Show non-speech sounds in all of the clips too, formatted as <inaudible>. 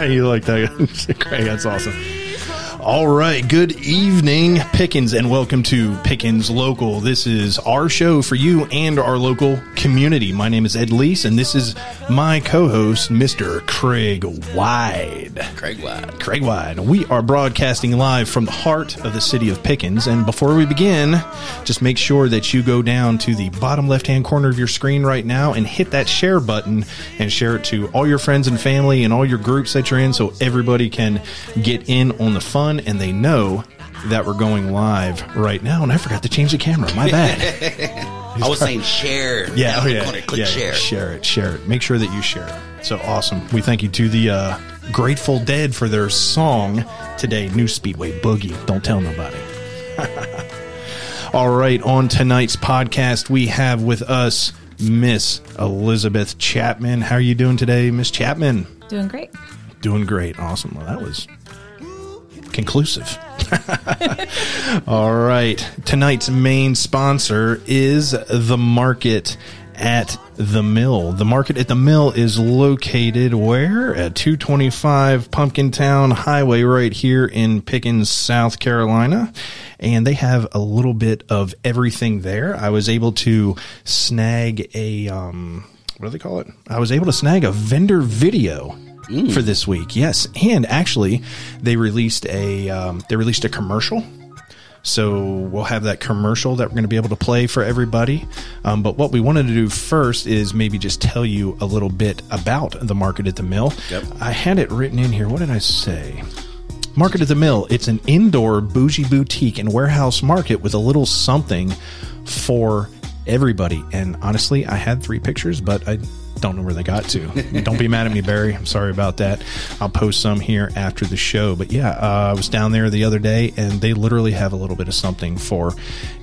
<laughs> you like that, <laughs> Craig? That's awesome. All right. Good evening, Pickens, and welcome to Pickens Local. This is our show for you and our local community. My name is Ed Leese, and this is my co-host, Mr. Craig Wide. Craig Wide. Craig Wide. We are broadcasting live from the heart of the city of Pickens. And before we begin, just make sure that you go down to the bottom left hand corner of your screen right now and hit that share button and share it to all your friends and family and all your groups that you're in so everybody can get in on the fun and they know that we're going live right now. And I forgot to change the camera. My bad. <laughs> I was <laughs> saying share. <laughs> Yeah, Now oh I'm yeah, gonna click yeah, share. share it, share it. Make sure that you share it. So awesome. We thank you to the uh, Grateful Dead for their song today, New Speedway Boogie. Don't tell nobody. <laughs> All right, on tonight's podcast, we have with us Miss Elizabeth Chapman. How are you doing today, Miss Chapman? Doing great. Doing great. Awesome. Well, that was conclusive. <laughs> All right. Tonight's main sponsor is the market at the mill. The market at the mill is located where? At 225 Pumpkin Town Highway right here in Pickens, South Carolina. And they have a little bit of everything there. I was able to snag a, um, what do they call it? I was able to snag a vendor video for this week. Yes, and actually, they released a um, they released a commercial. So we'll have that commercial that we're going to be able to play for everybody. Um, but what we wanted to do first is maybe just tell you a little bit about the market at the mill. Yep. I had it written in here. What did I say? Market at the Mill. It's an indoor bougie boutique and warehouse market with a little something for everybody. And honestly, I had three pictures, but I don't know where they got to. don't be mad at me, Barry. I'm sorry about that. I'll post some here after the show. But yeah, uh, I was down there the other day, and they literally have a little bit of something for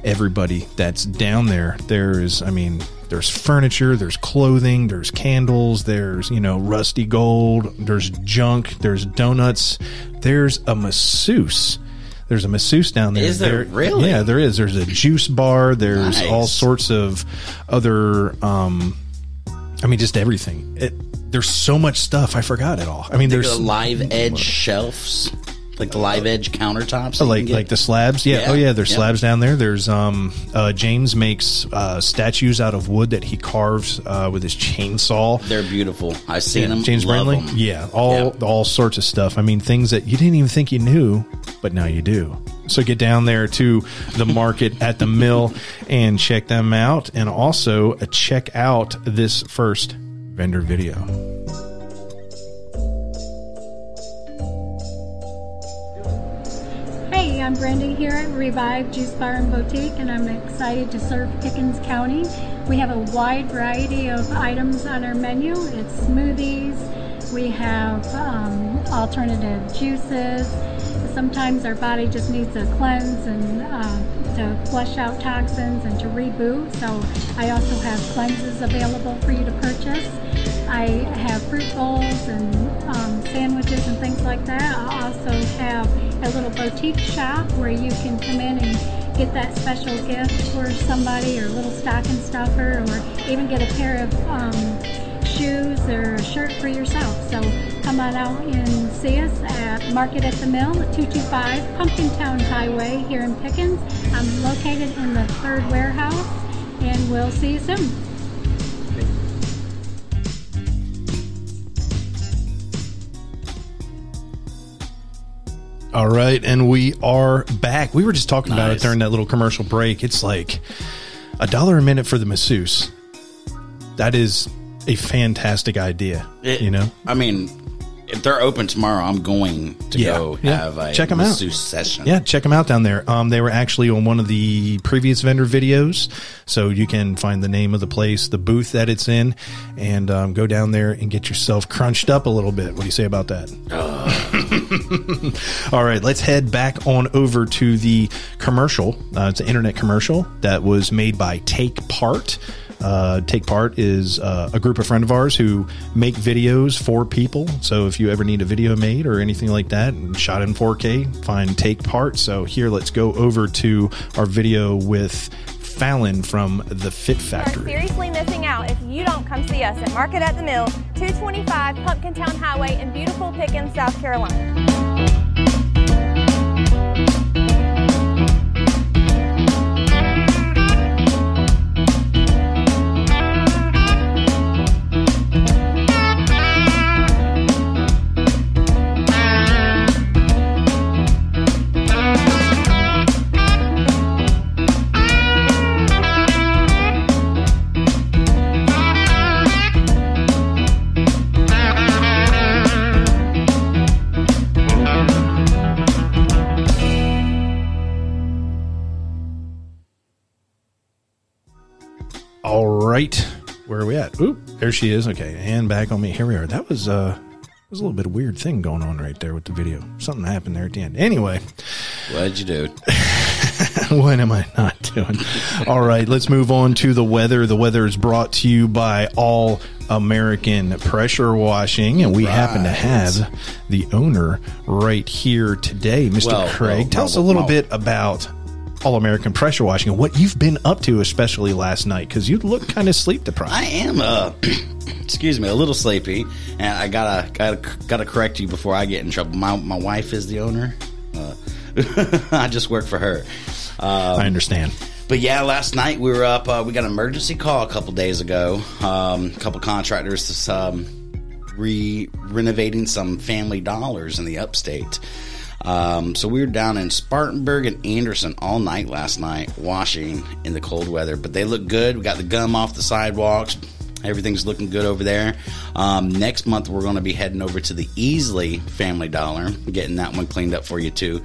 everybody that's down there. There's, I mean, there's furniture, there's clothing, there's candles, there's, you know, rusty gold, there's junk, there's donuts, there's a masseuse. There's a masseuse down there. Is there really? Yeah, there is. There's a juice bar. There's Nice. all sorts of other, um, I mean, just everything. It, there's so much stuff. I forgot it all. I mean, There's there's live edge shelves, like the live edge countertops. like like the slabs. Yeah. Yeah. Oh yeah. There's Yeah. slabs down there. There's um uh, James makes uh, statues out of wood that he carves uh, with his chainsaw. They're beautiful. I've seen Yeah, them. James love Brindley. 'em. Yeah, all all sorts of stuff. I mean, things that you didn't even think you knew, but now you do. So get down there to the market at the mill and check them out, and also uh, check out this first vendor video. I'm Brenda here at Revive Juice Bar and Boutique, and I'm excited to serve Pickens County. We have a wide variety of items on our menu. It's smoothies, we have um, alternative juices. Sometimes our body just needs a cleanse and uh, to flush out toxins and to reboot. So I also have cleanses available for you to purchase. I have fruit bowls and um, sandwiches and things like that. I also have a little boutique shop where you can come in and get that special gift for somebody or a little stocking stuffer or even get a pair of um, shoes or a shirt for yourself. So come on out and see us at Market at the Mill, 225 Pumpkintown Highway here in Pickens. I'm located in the third warehouse and we'll see you soon. All right, and we are back. We were just talking about it during that little commercial break. It's like a dollar a minute for the masseuse. That is a fantastic idea. It- you know, I mean, if they're open tomorrow, I'm going to Yeah, go yeah. have a Check 'em out. masseuse session. Yeah, check them out down there. Um, they were actually on one of the previous vendor videos, so you can find the name of the place, the booth that it's in, and um, go down there and get yourself crunched up a little bit. What do you say about that? <laughs> All right, let's head back on over to the commercial. Uh, it's an internet commercial that was made by Take Part. Uh, Take Part is uh, a group of friend of ours who make videos for people. So if you ever need a video made or anything like that, and shot in 4K, find Take Part. So here, let's go over to our video with Fallon from the Fit are Factory. seriously missing out if you don't come see us at Market at the Mill, 225 Pumpkintown Highway in beautiful Pickens, South Carolina. Right, where are we at? Oop, there she is. Okay, and back on me. Here we are. That was uh, was a little bit of weird thing going on right there with the video. Something happened there at the end. Anyway, What'd you do? <laughs> what am I not doing? All right, let's move on to the weather. The weather is brought to you by All American Pressure Washing, and we happen to have the owner right here today, Mr. Well, Craig. well, Tell well, us a little bit about All American Pressure Washing and what you've been up to, especially last night, because you look kind of sleep deprived. I am uh <clears throat> excuse me, a little sleepy, and I gotta gotta gotta correct you before I get in trouble. My my wife is the owner. Uh, <laughs> I just work for her. I understand. But yeah, last night we were up. Uh, we got an emergency call a couple days ago. Um, a couple contractors um, re renovating some Family Dollars in the upstate. Um, so we were down in Spartanburg and Anderson all night last night, washing in the cold weather. But they look good. We got the gum off the sidewalks. Everything's looking good over there. Um, next month, we're going to be heading over to the Easley Family Dollar, getting that one cleaned up for you too.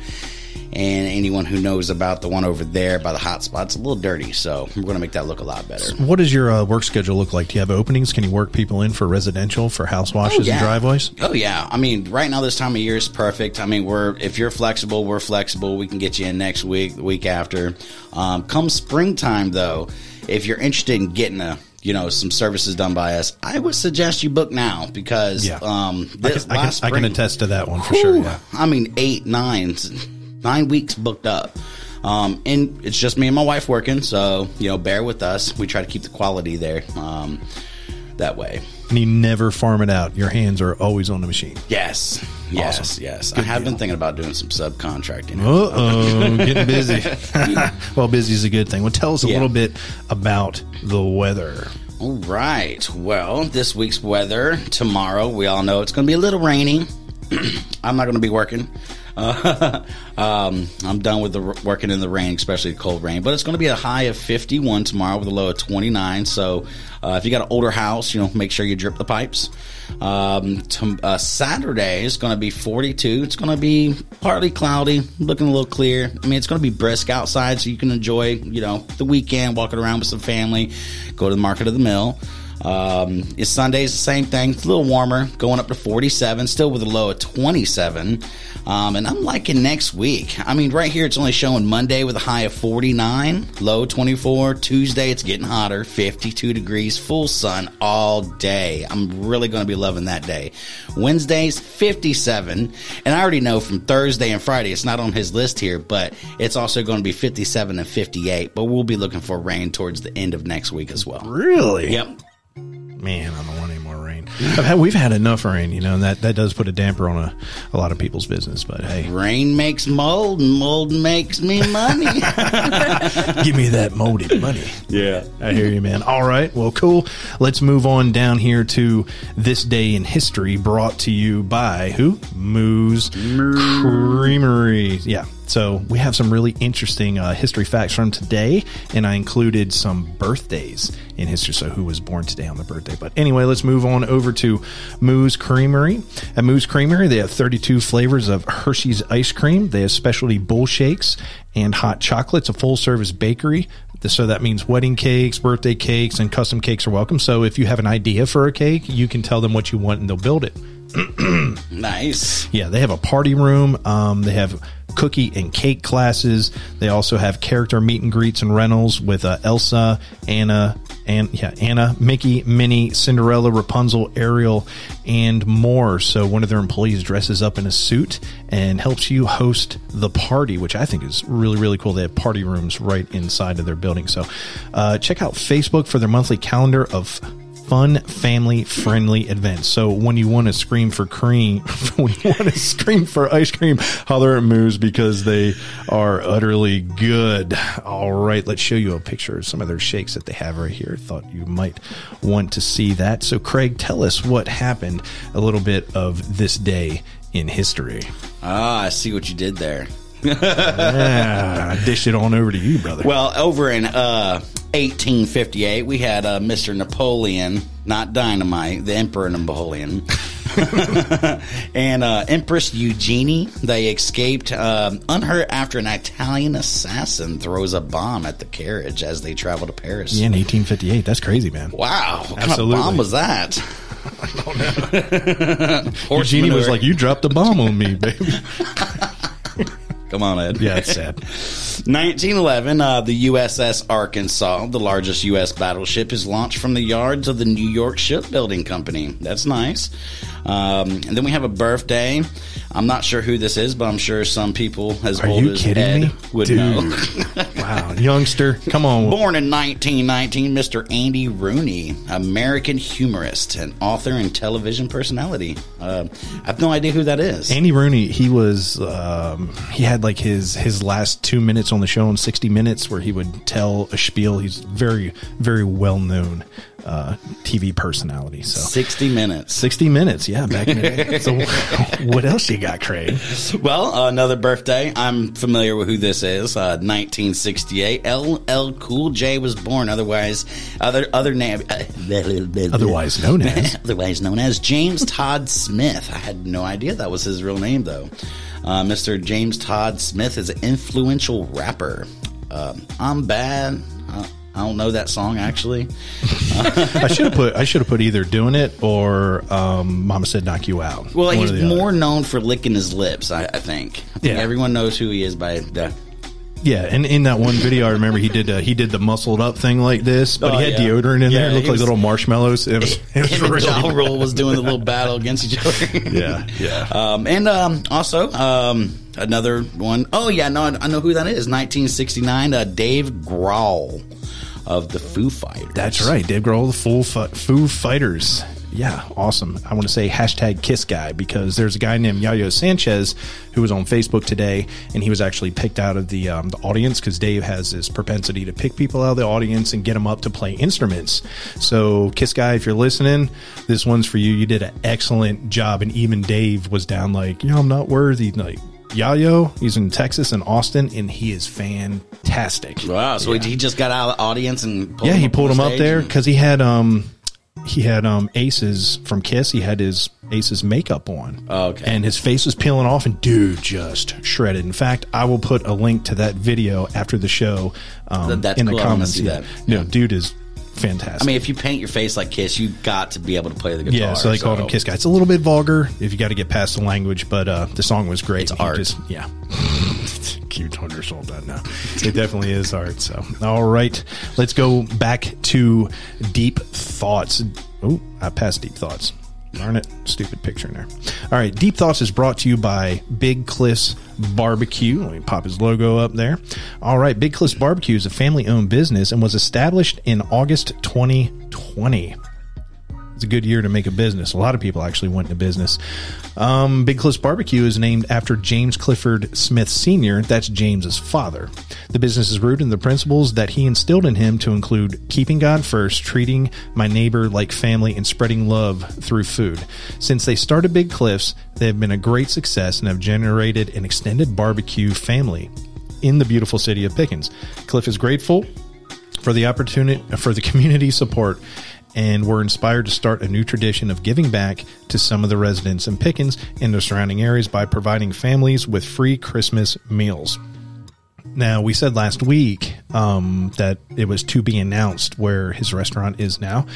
And anyone who knows about the one over there by the hot spot, it's a little dirty, so we're going to make that look a lot better. What does your uh, work schedule look like? Do you have openings? Can you work people in for residential, for house washes and driveways? Oh yeah. I mean, right now this time of year is perfect. I mean, we're if you're flexible, we're flexible. We can get you in next week, the week after. Um, come springtime, though, if you're interested in getting a you know some services done by us, I would suggest you book now because Yeah. um, I this can, I, last can, I can attest to that one for sure. Yeah. I mean, eight, nine, nine weeks booked up. Um, and it's just me and my wife working, so you know, bear with us. We try to keep the quality there. Um, that way. And you never farm it out. Your hands are always on the machine. Yes, yes, Awesome. yes. I Good have been thinking about doing some subcontracting. Uh oh, getting busy. <laughs> <laughs> well, busy is a good thing. Well, tell us a Yeah. little bit about the weather. All right. Well, this week's weather tomorrow, we all know it's going to be a little rainy. <clears throat> I'm not going to be working. Uh, <laughs> um, I'm done with the working in the rain, especially the cold rain. But it's going to be a high of 51 tomorrow with a low of 29. So uh, if you got an older house, you know, make sure you drip the pipes. Um, to, uh, Saturday is going to be 42. It's going to be partly cloudy, looking a little clear. I mean, it's going to be brisk outside, so you can enjoy, you know, the weekend, walking around with some family, go to the market of the mill. Um, it's Sunday's the same thing. It's a little warmer, going up to 47, still with a low of 27. Um, and I'm liking next week. I mean, right here, it's only showing Monday with a high of 49, low 24. Tuesday, it's getting hotter, 52 degrees, full sun all day. I'm really going to be loving that day. Wednesday's 57. And I already know from Thursday and Friday, it's not on his list here, but it's also going to be 57 and 58. But we'll be looking for rain towards the end of next week as well. Really? Yep. Man, I don't want any more rain. I've had, we've had enough rain, you know, and that, that does put a damper on a, a lot of people's business. But hey, Rain makes mold, and mold makes me money. <laughs> <laughs> give me that moldy money. yeah. I hear you, man. All right. Well, cool. Let's move on down here to this day in history brought to you by who? Moose Creamery. Yeah. So we have some really interesting uh, history facts from today, and I included some birthdays in history. So who was born today on the birthday? But anyway, let's move on over to Moose Creamery. At Moose Creamery, they have 32 flavors of Hershey's ice cream. They have specialty bull shakes and hot chocolates. A full service bakery. So that means wedding cakes, birthday cakes, and custom cakes are welcome. So if you have an idea for a cake, you can tell them what you want and they'll build it. <clears throat> Nice. Yeah, they have a party room. Um, they have cookie and cake classes. They also have character meet and greets and rentals with uh, Elsa, Anna, and yeah, Anna, Mickey, Minnie, Cinderella, Rapunzel, Ariel, and more. So one of their employees dresses up in a suit and helps you host the party, which I think is really really cool. They have party rooms right inside of their building. So uh, check out Facebook for their monthly calendar of fun family friendly events. So when you want to scream for cream, <laughs> when you want to scream for ice cream, holler at Moose because they are utterly good. All right, let's show you a picture of some of their shakes that they have right here. Thought you might want to see that. So Craig, tell us what happened a little bit of this day in history. Ah, I see what you did there. <laughs> Yeah, I dished it on over to you, brother. Well, over in uh, 1858, we had uh, Mr. Napoleon, not Dynamite, the Emperor Napoleon. <laughs> and uh, Empress Eugenie, they escaped um, unhurt after an Italian assassin throws a bomb at the carriage as they travel to Paris. yeah, in 1858. That's crazy, man. Wow, what Absolutely. kind of bomb was that? <laughs> <laughs> Horse Eugenie was like, "You dropped a bomb on me, baby." Come on, Ed. Yeah, it's sad. <laughs> 1911, uh, the USS Arkansas, the largest U.S. battleship, is launched from the yards of the New York Shipbuilding Company. That's nice. Um, and then we have a birthday. I'm not sure who this is, but I'm sure some people as Are old you as kidding Ed me? would Dude. know. <laughs> Wow, youngster, come on. Born in 1919, Mr. Andy Rooney, American humorist and author and television personality. Uh, I have no idea who that is. Andy Rooney, he was um, he had like his his last two minutes on the show in sixty minutes where he would tell a spiel. He's very very well known uh, TV personality. So 60 minutes. sixty minutes, yeah, back in the day. <laughs> So what else you got, Craig? Well, uh, another birthday. I'm familiar with who this is. Uh, 1960. 1968, LL Cool J was born. Otherwise, other other name, Otherwise known <laughs> as. otherwise known as James Todd Smith. I had no idea that was his real name, though. Uh, Mr. James Todd Smith is an influential rapper. Um, I'm bad. I don't know that song actually. I should have put I should have put either doing it or um, Mama said knock you out. Well, he's or the other. more known for licking his lips. I, I think. I think Yeah. everyone knows who he is by the. Yeah, and in that one video, I remember he did uh, he did the muscled up thing like this, but Oh, he had yeah. deodorant in Yeah, there. It looked like was- little marshmallows. It was, it was Him <laughs> and really Ja Rule was doing the little battle against each other. <laughs> Yeah, yeah. Um, and um, also um, another one oh yeah, no, I know who that is. 1969, uh, Dave Grohl of the Foo Fighters. That's right, Dave Grohl, the Foo, Foo Fighters. Yeah, awesome. I want to say hashtag Kiss Guy because there's a guy named Yayo Sanchez who was on Facebook today, and he was actually picked out of the um, the audience because Dave has this propensity to pick people out of the audience and get them up to play instruments. So, Kiss Guy, if you're listening, this one's for you. You did an excellent job, and even Dave was down like, you know, I'm not worthy. Like Yayo, he's in Texas and Austin, and he is fantastic. Wow, so he, he just got out of the audience and pulled Yeah, he up pulled him up stage there and- because he had um he had um Aces from Kiss. He had his Aces makeup on. Oh, okay. and his face was peeling off, and dude just shredded. In fact, I will put a link to that video after the show um, That- that's in the cool. I wanna comments. see Yeah. that. No, dude is fantastic. I mean, if you paint your face like Kiss, you got to be able to play the guitar. yeah, so they called him Kiss Guy. It's a little bit vulgar if you got to get past the language, but uh, the song was great. It's art. Just, yeah. Cute undersold that now. It definitely is art. So, all right, let's go back to deep thoughts. Oh, I passed deep thoughts. Darn it, stupid picture in there. All right, Deep Thoughts is brought to you by Big Cliffs Barbecue. Let me pop his logo up there. All right, Big Cliffs Barbecue is a family owned business and was established in August 2020 it's a good year to make a business. A lot of people actually went into business. Um, Big Cliffs Barbecue is named after James Clifford Smith Sr., that's James's father. The business is rooted in the principles that he instilled in him to include keeping God first, treating my neighbor like family, and spreading love through food. Since they started Big Cliffs, they have been a great success and have generated an extended barbecue family in the beautiful city of Pickens. Cliff is grateful for the opportunity for the community support and we're inspired to start a new tradition of giving back to some of the residents in Pickens and the surrounding areas by providing families with free Christmas meals. Now, we said last week um, that it was to be announced where his restaurant is now.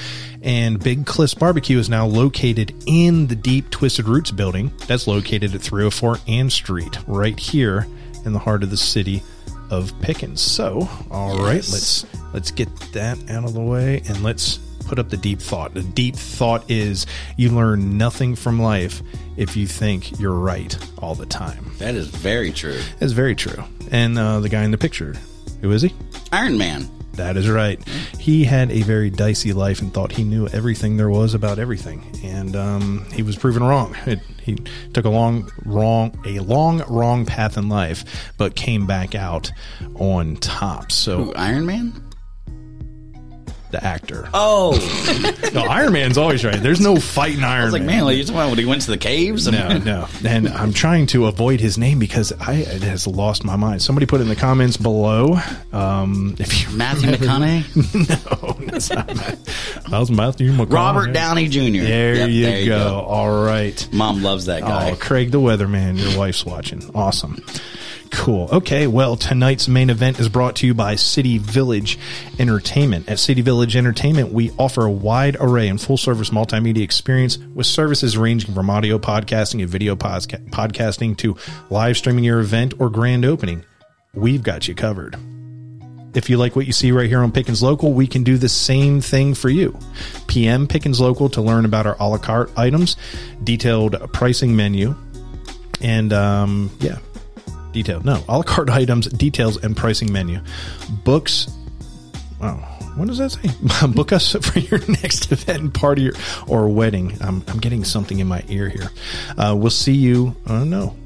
And Big Cliffs Barbecue is now located in the Deep Twisted Roots building that's located at 304 Ann Street, right here in the heart of the city of Pickens. So, all right, Yes. let's let's get that out of the way and let's put up the deep thought. The deep thought is you learn nothing from life if you think you're right all the time. That is very true. It's very true. And uh, the guy in the picture, who is he? Iron Man. That is right. He had a very dicey life and thought he knew everything there was about everything, and um, he was proven wrong. It, he took a long, wrong, a long, wrong path in life, but came back out on top. So Who, Iron Man? The actor, Oh, <laughs> no, Iron Man's always right. There's no fighting Iron I was like, man, like, you talking about when he went to the caves? No, no. And I'm trying to avoid his name because I it has lost my mind. Somebody put in the comments below. Um, if you Matthew McConaughey, <laughs> no, that's not Matt. That was Matthew McConaughey. Robert Downey Jr. There, Yep, you, there go. All right. Mom loves that guy. Oh, Craig the Weatherman, your wife's watching. Awesome. Cool. Okay, well, tonight's main event is brought to you by City Village Entertainment. At City Village Entertainment, we offer a wide array and full service multimedia experience with services ranging from audio podcasting and video posca- podcasting to live streaming your event or grand opening. We've got you covered. If you like what you see right here on Pickens Local, we can do the same thing for you. PM Pickens Local to learn about our a la carte items, detailed pricing menu, and um, yeah, detailed. No, a la carte items, details, and pricing menu. Books. Wow. What does that say? <laughs> Book us <laughs> for your next event, party, or, wedding. I'm, I'm getting something in my ear here. Uh, we'll see you. Uh, no,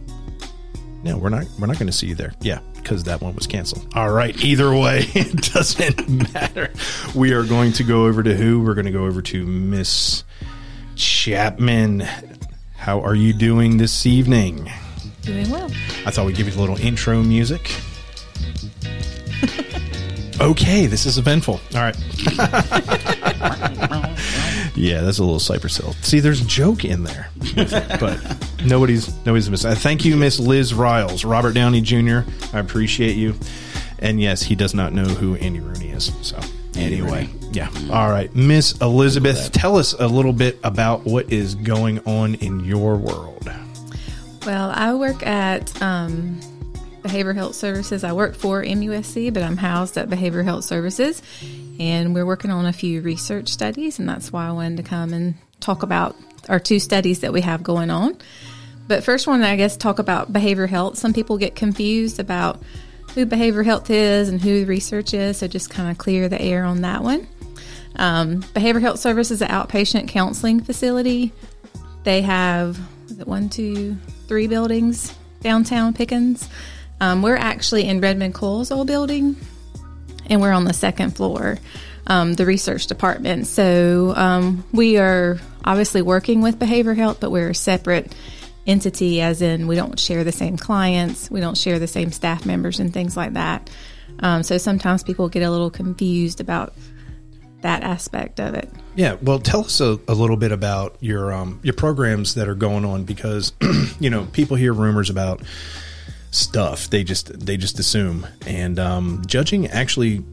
no, we're not. We're not going to see you there. Yeah, because that one was canceled. All right. Either way, <laughs> it doesn't matter. We are going to go over to who? We're going to go over to Miss Chapman. How are you doing this evening? Doing well. I thought we'd give you a little intro music. <laughs> Okay, this is eventful. All right. <laughs> yeah, that's a little Cypress Hill. See, there's a joke in there, but nobody's nobody's missing. Uh, Thank you, Miss Liz Riles, Robert Downey Jr. I appreciate you. And yes, he does not know who Andy Rooney is. So anyway, yeah. All right, Miss Elizabeth, tell us a little bit about what is going on in your world. Well, I work at um, Health Services. I work for MUSC, but I'm housed at Behavioral Health Services, and we're working on a few research studies, and that's why I wanted to come and talk about our two studies that we have going on. But first, one, I guess, talk about behavior health. Some people get confused about who behavior health is and who the research is, so just kind of clear the air on that one. Um, behavioral Health Services is an outpatient counseling facility. They have is it one, two, three buildings downtown Pickens. Um, we're actually in Redmond Cole's old building, and we're on the second floor, um, the research department. So um, we are obviously working with behavior health, but we're a separate entity, as in we don't share the same clients, we don't share the same staff members, and things like that. Um, so sometimes people get a little confused about that aspect of it. Yeah, well, tell us a, a little bit about your um, your programs that are going on because <clears throat> you know people hear rumors about stuff they just they just assume and um, judging actually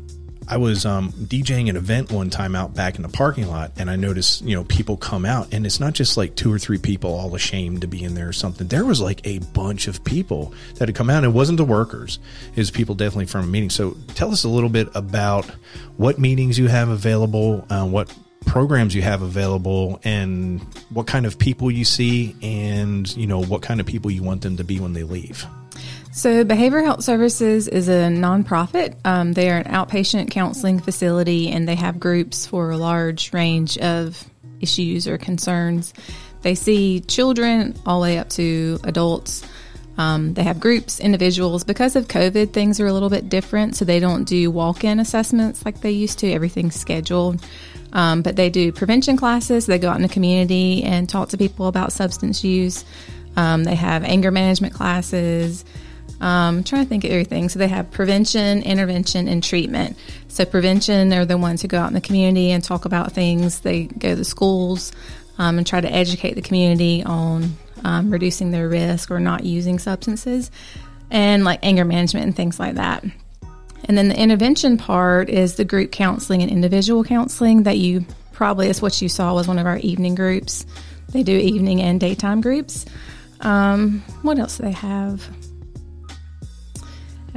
I was um, DJing an event one time out back in the parking lot, and I noticed you know people come out, and it's not just like two or three people all ashamed to be in there or something. There was like a bunch of people that had come out. It wasn't the workers; it was people definitely from a meeting. So tell us a little bit about what meetings you have available, uh, what programs you have available, and what kind of people you see, and you know what kind of people you want them to be when they leave. So, Behavioral Health Services is a nonprofit. Um, they are an outpatient counseling facility and they have groups for a large range of issues or concerns. They see children all the way up to adults. Um, they have groups, individuals. Because of COVID, things are a little bit different. So, they don't do walk in assessments like they used to, everything's scheduled. Um, but they do prevention classes. They go out in the community and talk to people about substance use. Um, they have anger management classes. Um, I'm trying to think of everything. So they have prevention, intervention, and treatment. So prevention, they're the ones who go out in the community and talk about things. They go to schools um, and try to educate the community on um, reducing their risk or not using substances, and like anger management and things like that. And then the intervention part is the group counseling and individual counseling that you probably is what you saw was one of our evening groups. They do evening and daytime groups. Um, what else do they have?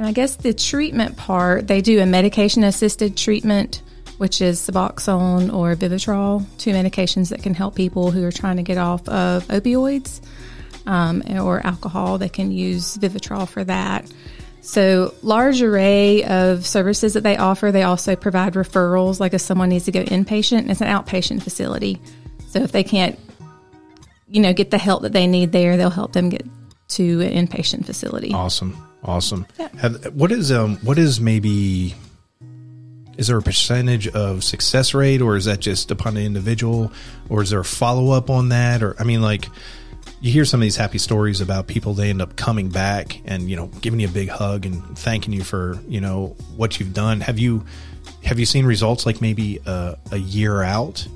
And I guess the treatment part, they do a medication assisted treatment, which is Suboxone or Vivitrol, two medications that can help people who are trying to get off of opioids um, or alcohol. They can use Vivitrol for that. So, large array of services that they offer. They also provide referrals, like if someone needs to go inpatient, it's an outpatient facility. So, if they can't, you know, get the help that they need there, they'll help them get to an inpatient facility. Awesome, awesome. Have, what is um what is maybe is there a percentage of success rate, or is that just upon an individual, or is there a follow up on that, or I mean, like you hear some of these happy stories about people they end up coming back and you know giving you a big hug and thanking you for you know what you've done. Have you have you seen results like maybe a, a year out?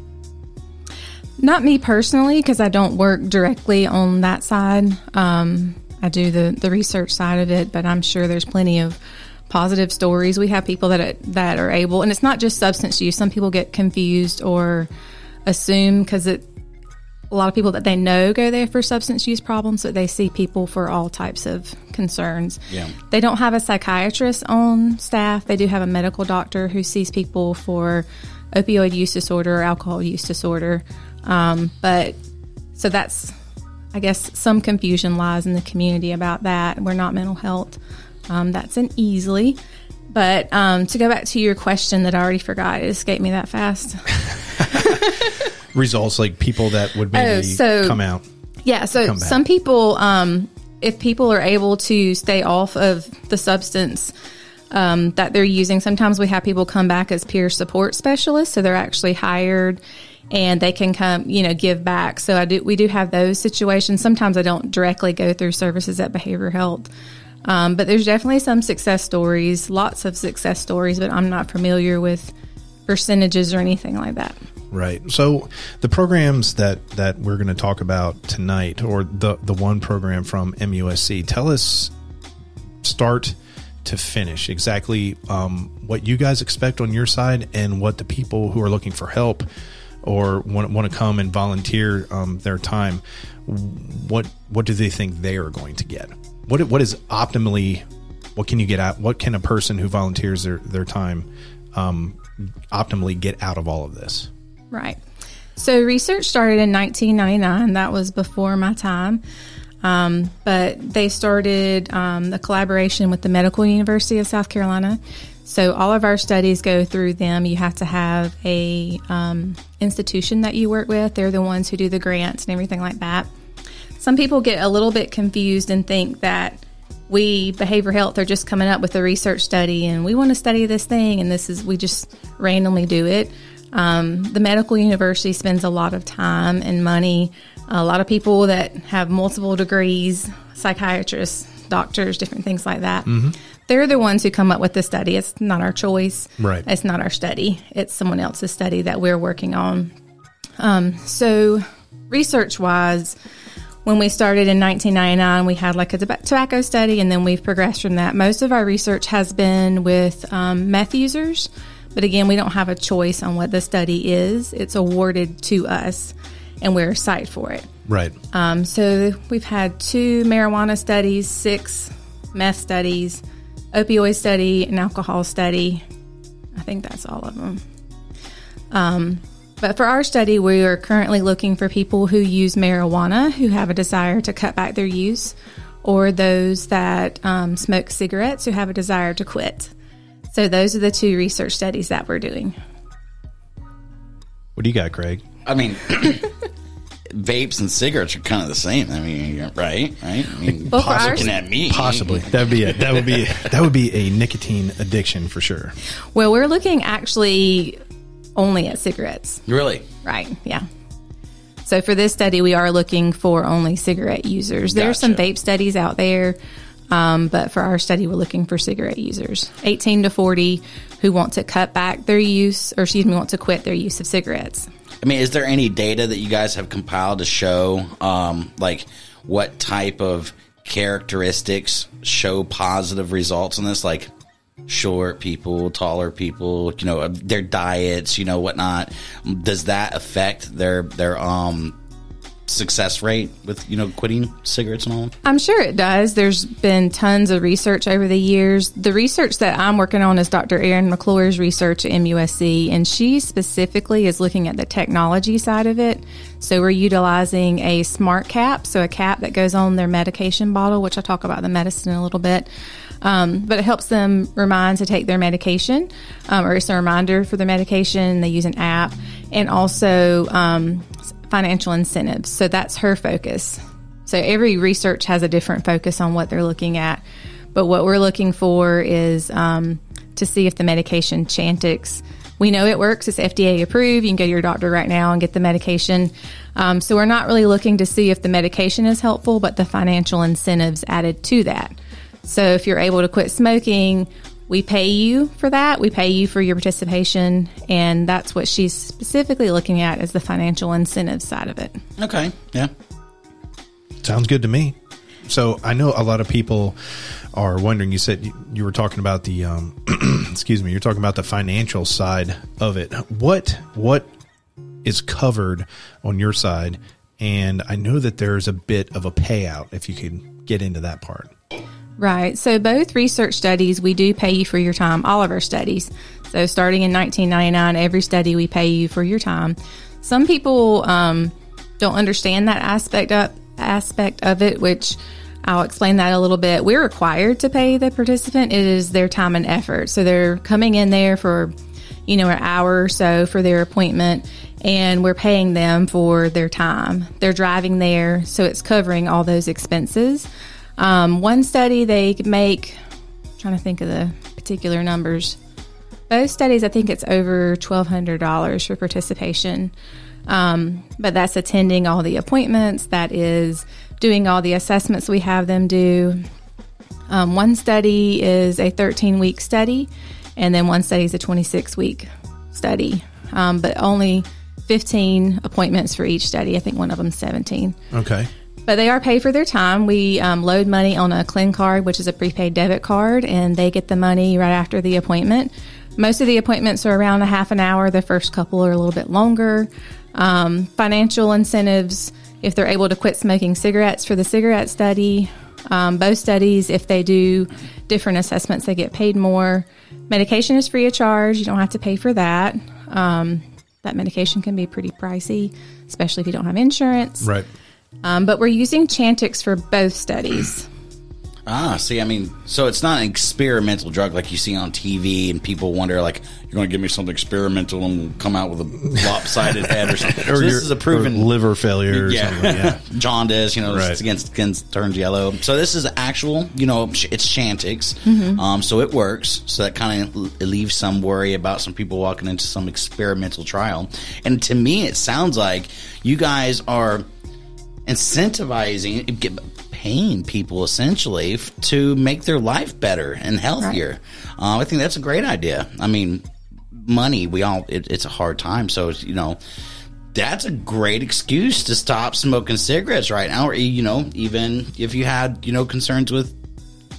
Not me personally, because I don't work directly on that side. Um, I do the, the research side of it, but I'm sure there's plenty of positive stories. We have people that are, that are able, and it's not just substance use. Some people get confused or assume because it a lot of people that they know go there for substance use problems, but they see people for all types of concerns. Yeah. They don't have a psychiatrist on staff. They do have a medical doctor who sees people for opioid use disorder or alcohol use disorder. Um, but so that's, I guess, some confusion lies in the community about that. We're not mental health. Um, that's an easily. But um, to go back to your question that I already forgot, it escaped me that fast. <laughs> Results like people that would maybe Oh, so- come out. Yeah, so some people, um, if people are able to stay off of the substance um, that they're using, sometimes we have people come back as peer support specialists. So they're actually hired and they can come, you know, give back. So I do, we do have those situations. Sometimes I don't directly go through services at Behavior Health. Um, but there's definitely some success stories, lots of success stories, but I'm not familiar with percentages or anything like that. Right. So the programs that that we're going to talk about tonight, or the the one program from MUSC, tell us start to finish exactly um, what you guys expect on your side and what the people who are looking for help or want, want to come and volunteer um, their time what what do they think they are going to get what what is optimally what can you get out what can a person who volunteers their, their time um, optimally get out of all of this Right. So research started in 1999. That was before my time. Um, but they started um, the collaboration with the Medical University of South Carolina. So all of our studies go through them. You have to have a um, institution that you work with. They're the ones who do the grants and everything like that. Some people get a little bit confused and think that we behavior health are just coming up with a research study and we want to study this thing and this is we just randomly do it. Um, the medical university spends a lot of time and money. A lot of people that have multiple degrees, psychiatrists, doctors, different things like that. They're the ones who come up with the study. It's not our choice. Right. It's not our study. It's someone else's study that we're working on. Um, so, research wise, when we started in 1999, we had like a tobacco study, and then we've progressed from that. Most of our research has been with um, meth users, but again, we don't have a choice on what the study is. It's awarded to us, and we're site for it. right Um, so we've had two marijuana studies, six meth studies, opioid study, an alcohol study. I think that's all of them. Um, but for our study, we are currently looking for people who use marijuana who have a desire to cut back their use, or those that um, smoke cigarettes who have a desire to quit. So those are the two research studies that we're doing. what do you got craig I mean, <laughs> vapes and cigarettes are kind of the same. I mean, you're- right? Right? I mean, Well, for ours- looking at me, possibly that'd be a that would be that would be a nicotine addiction for sure Well, we're looking actually only at cigarettes. Really? Right. Yeah. So for this study, we are looking for only cigarette users. There are some vape studies out there, um, but for our study, we're looking for cigarette users, 18 to 40, who want to cut back their use, or excuse me, want to quit their use of cigarettes. I mean, is there any data that you guys have compiled to show, um, like, what type of characteristics show positive results in this? Like, short people, taller people, you know, their diets, you know, whatnot. Does that affect their their um success rate with you know quitting cigarettes and all? I'm sure it does. There's been tons of research over the years. The research that I'm working on is Dr. Erin McClure's research at MUSC, and she specifically is looking at the technology side of it. So we're utilizing a smart cap, so a cap that goes on their medication bottle, which I'll talk about the medicine a little bit. Um, but it helps them remind to take their medication, um, or it's a reminder for their medication. They use an app, and also um, financial incentives. So that's her focus. So every research has a different focus on what they're looking at. But what we're looking for is um, to see if the medication Chantix, we know it works. It's FDA approved. You can go to your doctor right now and get the medication. Um, so we're not really looking to see if the medication is helpful, but the financial incentives added to that. So if you're able to quit smoking, we pay you for that. We pay you for your participation. And that's what she's specifically looking at is the financial incentive side of it. Okay, yeah. Sounds good to me. So I know a lot of people are wondering. You said you, you were talking about the, um, <clears throat> excuse me, you're talking about the financial side of it. What what is covered on your side? And I know that there's a bit of a payout if you can get into that part. Right. So both research studies, we do pay you for your time, all of our studies. So starting in 1999, every study we pay you for your time. Some people um, don't understand that aspect of, aspect of it, which I'll explain that a little bit. We're required to pay the participant. It is their time and effort. So they're coming in there for, you know, an hour or so for their appointment and we're paying them for their time. They're driving there, so it's covering all those expenses. Um, one study they make, I'm trying to think of the particular numbers. Both studies, I think it's over twelve hundred dollars for participation, um, but that's attending all the appointments. That is doing all the assessments we have them do. Um, one study is a 13 week study, and then one study is a 26 week study, um, but only 15 appointments for each study. I think one of them 17. Okay. But they are paid for their time. We um, load money on a ClinCard, which is a prepaid debit card, and they get the money right after the appointment. Most of the appointments are around a half an hour. The first couple are a little bit longer. Um, financial incentives, if they're able to quit smoking cigarettes for the cigarette study, um, both studies, if they do different assessments, they get paid more. Medication is free of charge. You don't have to pay for that. Um, that medication can be pretty pricey, especially if you don't have insurance. Right. Um, but we're using Chantix for both studies. <clears throat> Ah, see, I mean, so it's not an experimental drug like you see on TV, and people wonder, like, you're going to give me something experimental and we'll come out with a lopsided head or something. <laughs> Or so this your- is a proven or liver failure or yeah, something. Yeah. <laughs> jaundice. You know, Right. it's against, against turns yellow. So this is actual. You know, it's Chantix. Mm-hmm. Um, so it works. So that kind of leaves some worry about some people walking into some experimental trial. And to me, it sounds like you guys are incentivizing, paying people essentially to make their life better and healthier. Uh, I think that's a great idea. I mean, money, we all, it, it's a hard time. So, you know, that's a great excuse to stop smoking cigarettes right now, or, you know, even if you had, you know, concerns with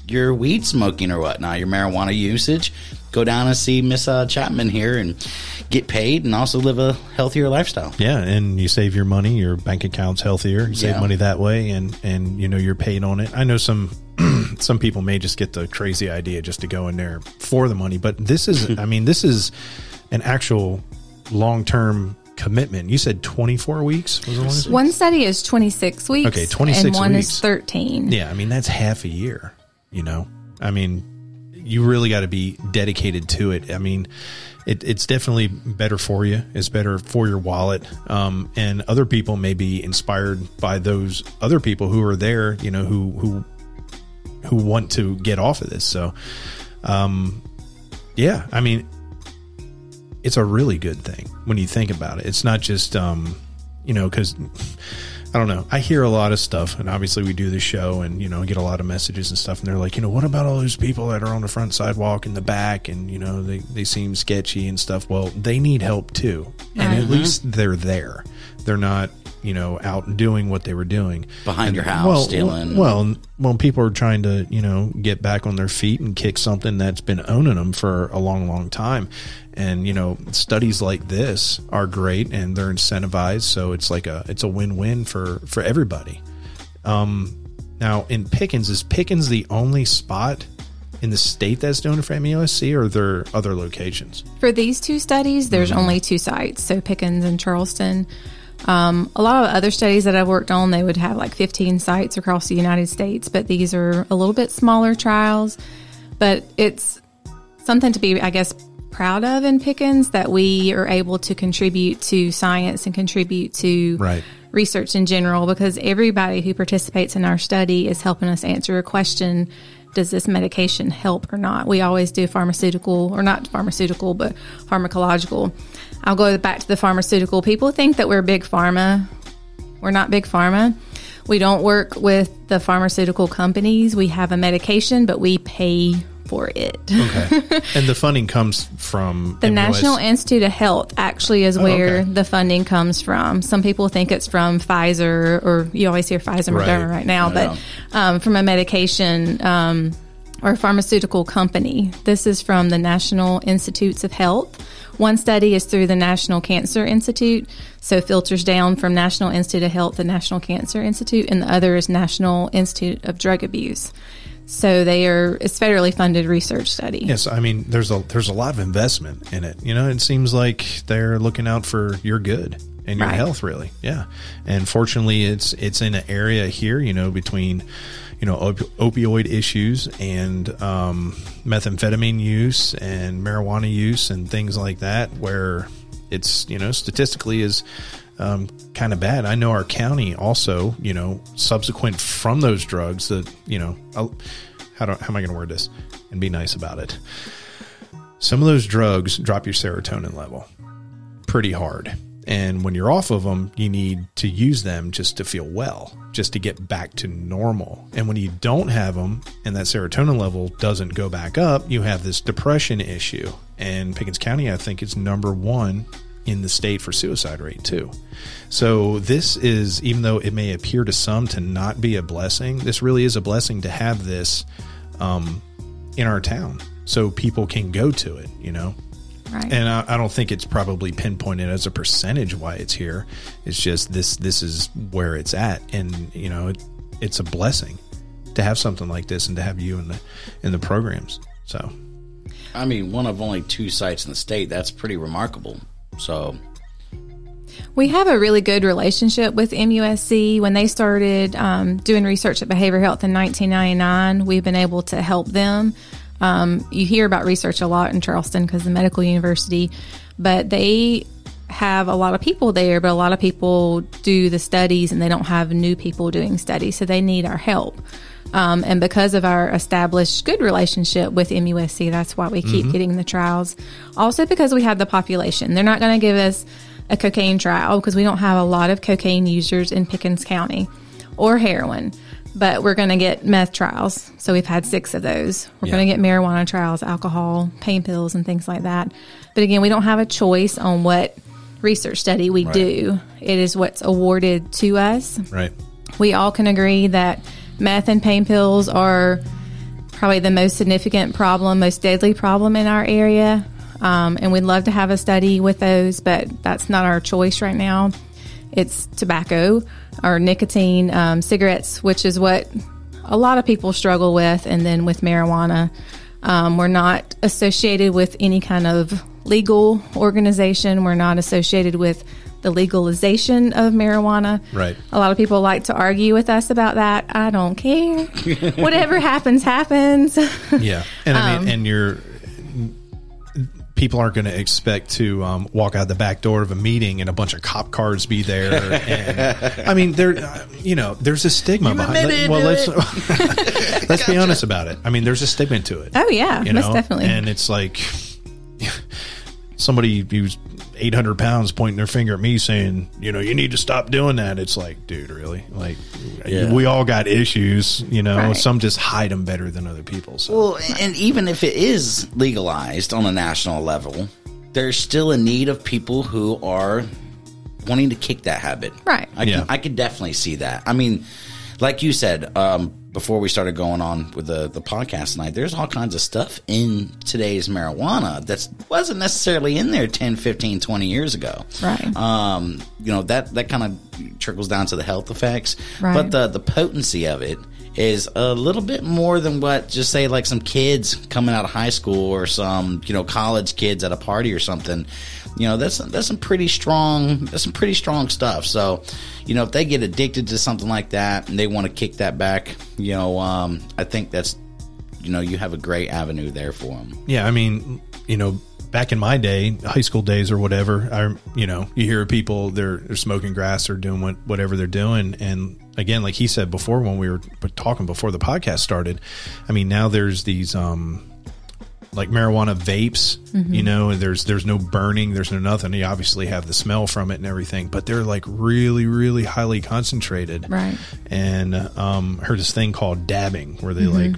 your weed smoking or whatnot, your marijuana usage, go down and see Miss uh, Chapman here and get paid and also live a healthier lifestyle. Yeah, and you save your money, your bank account's healthier. You save Yeah. money that way, and and you know you're paid on it. I know some <clears throat> some people may just get the crazy idea just to go in there for the money, but this is, <laughs> I mean, this is an actual long term commitment. You said 24 weeks was the. One study is 26 weeks. Okay, 26 And one weeks. is 13. Yeah, I mean that's half a year. You know, I mean, you really got to be dedicated to it. I mean, it, it's definitely better for you. It's better for your wallet, um, and other people may be inspired by those other people who are there. You know, who who who want to get off of this. So, um, yeah, I mean, it's a really good thing when you think about it. It's not just, um, you know, because I don't know. I hear a lot of stuff, and obviously we do the show, and you know, get a lot of messages and stuff, and they're like, you know, what about all those people that are on the front sidewalk in the back, and you know, they they seem sketchy and stuff. Well, they need help too, and at uh-huh. least they're there. They're not, you know, out doing what they were doing Behind your house, well, stealing. Well, well, people are trying to, you know, get back on their feet and kick something that's been owning them for a long, long time. And you know, studies like this are great, and they're incentivized, so it's like a it's a win win for for everybody. Um, now in Pickens, is Pickens the only spot in the state that's doing it for MUSC, or are there other locations? For these two studies, there's Mm-hmm. only two sites, so Pickens and Charleston. Um, a lot of other studies that I've worked on, they would have like 15 sites across the United States, but these are a little bit smaller trials. But it's something to be, I guess, proud of in Pickens that we are able to contribute to science and contribute to Right. research in general because everybody who participates in our study is helping us answer a question does this medication help or not? We always do pharmaceutical or not pharmaceutical but pharmacological. I'll go back to the pharmaceutical. People think that we're big pharma. We're not big pharma. We don't work with the pharmaceutical companies. We have a medication but we pay for it Okay, <laughs> and the funding comes from the MUSC. National Institute of Health actually is where Oh, okay. the funding comes from. Some people think it's from Pfizer, or you always hear Pfizer and Right. Moderna right now, but um, from a medication um, or pharmaceutical company. This is from the National Institutes of Health. One study is through the National Cancer Institute, so filters down from National Institute of Health to National Cancer Institute, and the other is National Institute of Drug Abuse. So they are it's federally funded research study. Yes, I mean there's a there's a lot of investment in it. You know, it seems like they're looking out for your good and your Right. health, really. Yeah, and fortunately, it's it's in an area here, you know, between you know op- opioid issues and um, methamphetamine use and marijuana use and things like that, where it's you know statistically is um, kind of bad. I know our county also, you know, subsequent from those drugs that you know, I'll, how do how am I going to word this and be nice about it? Some of those drugs drop your serotonin level pretty hard, And when you're off of them, you need to use them just to feel well, just to get back to normal. And when you don't have them and that serotonin level doesn't go back up, you have this depression issue. And Pickens County, I think, is number one in the state for suicide rate too. So this is even though it may appear to some to not be a blessing, this really is a blessing to have this um, in our town so people can go to it, you know. Right. And I, I don't think it's probably pinpointed as a percentage why it's here. It's just this this is where it's at, and you know it, it's a blessing to have something like this and to have you in the in the programs. So I mean, one of only two sites in the state. That's pretty remarkable. So, We have a really good relationship with MUSC. When they started um, doing research at behavioral health in 1999, we've been able to help them. Um, you hear about research a lot in Charleston because the medical university, but they have a lot of people there, but a lot of people do the studies and they don't have new people doing studies, so they need our help. Um, and because of our established good relationship with MUSC, that's why we keep getting the trials. Also, because we have the population, they're not going to give us a cocaine trial because we don't have a lot of cocaine users in Pickens County or heroin. But we're going to get meth trials. So we've had six of those. We're going to get marijuana trials, alcohol, pain pills, and things like that. But again, we don't have a choice on what research study we do. It is what's awarded to us. right, We all can agree that meth and pain pills are probably the most significant problem, most deadly problem in our area. Um, and we'd love to have a study with those, but that's not our choice right now. It's tobacco or nicotine, um, cigarettes, which is what a lot of people struggle with, and then with marijuana. Um, we're not associated with any kind of legal organization. We're not associated with the legalization of marijuana. Right. A lot of people like to argue with us about that. I don't care. <laughs> Whatever happens, happens. yeah. And I Um, mean, and you're people aren't going to expect to um, walk out the back door of a meeting and a bunch of cop cars be there. <laughs> And I mean, there, you know, there's a stigma behind. admitted well, let's <laughs> let's be honest about it. I mean, there's a stigma to it. Oh, yeah, you most know? definitely. And it's like somebody who's 800 pounds pointing their finger at me saying, you know, you need to stop doing that. It's like, dude, really? Like, Yeah. we all got issues, you know, Right. some just hide them better than other people. So, well, and even if it is legalized on a national level, there's still a need of people who are wanting to kick that habit. Right. I can, Yeah. I could definitely see that. I mean, like you said, um, before we started going on with the, the podcast tonight, there's all kinds of stuff in today's marijuana that wasn't necessarily in there 10, 15, 20 years ago. Right. Um, you know, that, that kind of trickles down to the health effects. Right. But the, the potency of it is a little bit more than what just say like some kids coming out of high school or some, you know, college kids at a party or something. You know, that's that's some pretty strong that's some pretty strong stuff. So, you know, if they get addicted to something like that and they want to kick that back, you know, um, I think that's you know, you have a great avenue there for them. Yeah, I mean, you know, back in my day, high school days or whatever, I you know, you hear people they're they're smoking grass or doing what, whatever they're doing, and again, like he said before when we were talking before the podcast started, I mean, now there's these um like marijuana vapes, you know, and there's there's no burning, there's no nothing. You obviously have the smell from it and everything, but they're like really, really highly concentrated. Right. And um, heard this thing called dabbing, where they like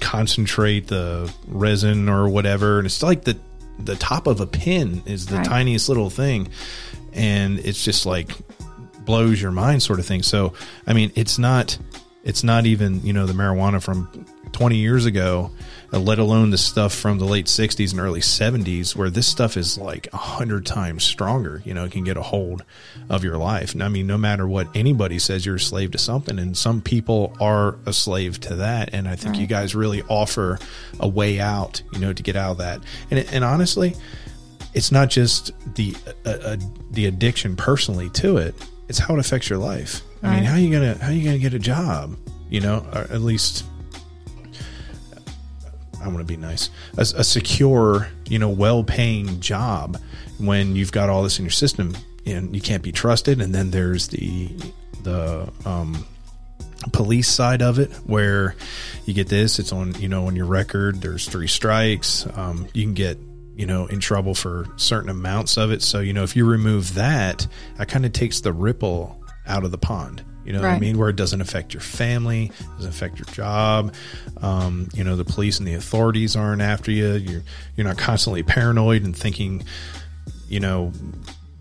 concentrate the resin or whatever, and it's like the the top of a pin is the Right. tiniest little thing, and it's just like blows your mind, sort of thing. So, I mean, it's not it's not even you know the marijuana from 20 years ago, let alone the stuff from the late 60s and early 70s, where this stuff is like a hundred times stronger. You know, it can get a hold of your life. And I mean, no matter what anybody says, you're a slave to something, and some people are a slave to that. And I think you guys really offer a way out, you know, to get out of that. And and honestly, it's not just the uh, uh, the addiction personally to it; it's how it affects your life. I mean, Right. how you gonna how are you gonna get a job? You know, or at least I want to be nice, a, a secure, you know, well-paying job when you've got all this in your system and you can't be trusted. And then there's the the um, police side of it where you get this. It's on you know on your record. There's three strikes. Um, you can get you know, in trouble for certain amounts of it. So, you know, if you remove that, that kind of takes the ripple out of the pond. You know what I mean? Where it doesn't affect your family, doesn't affect your job. Um, you know, the police and the authorities aren't after you. You're you're not constantly paranoid and thinking, you know,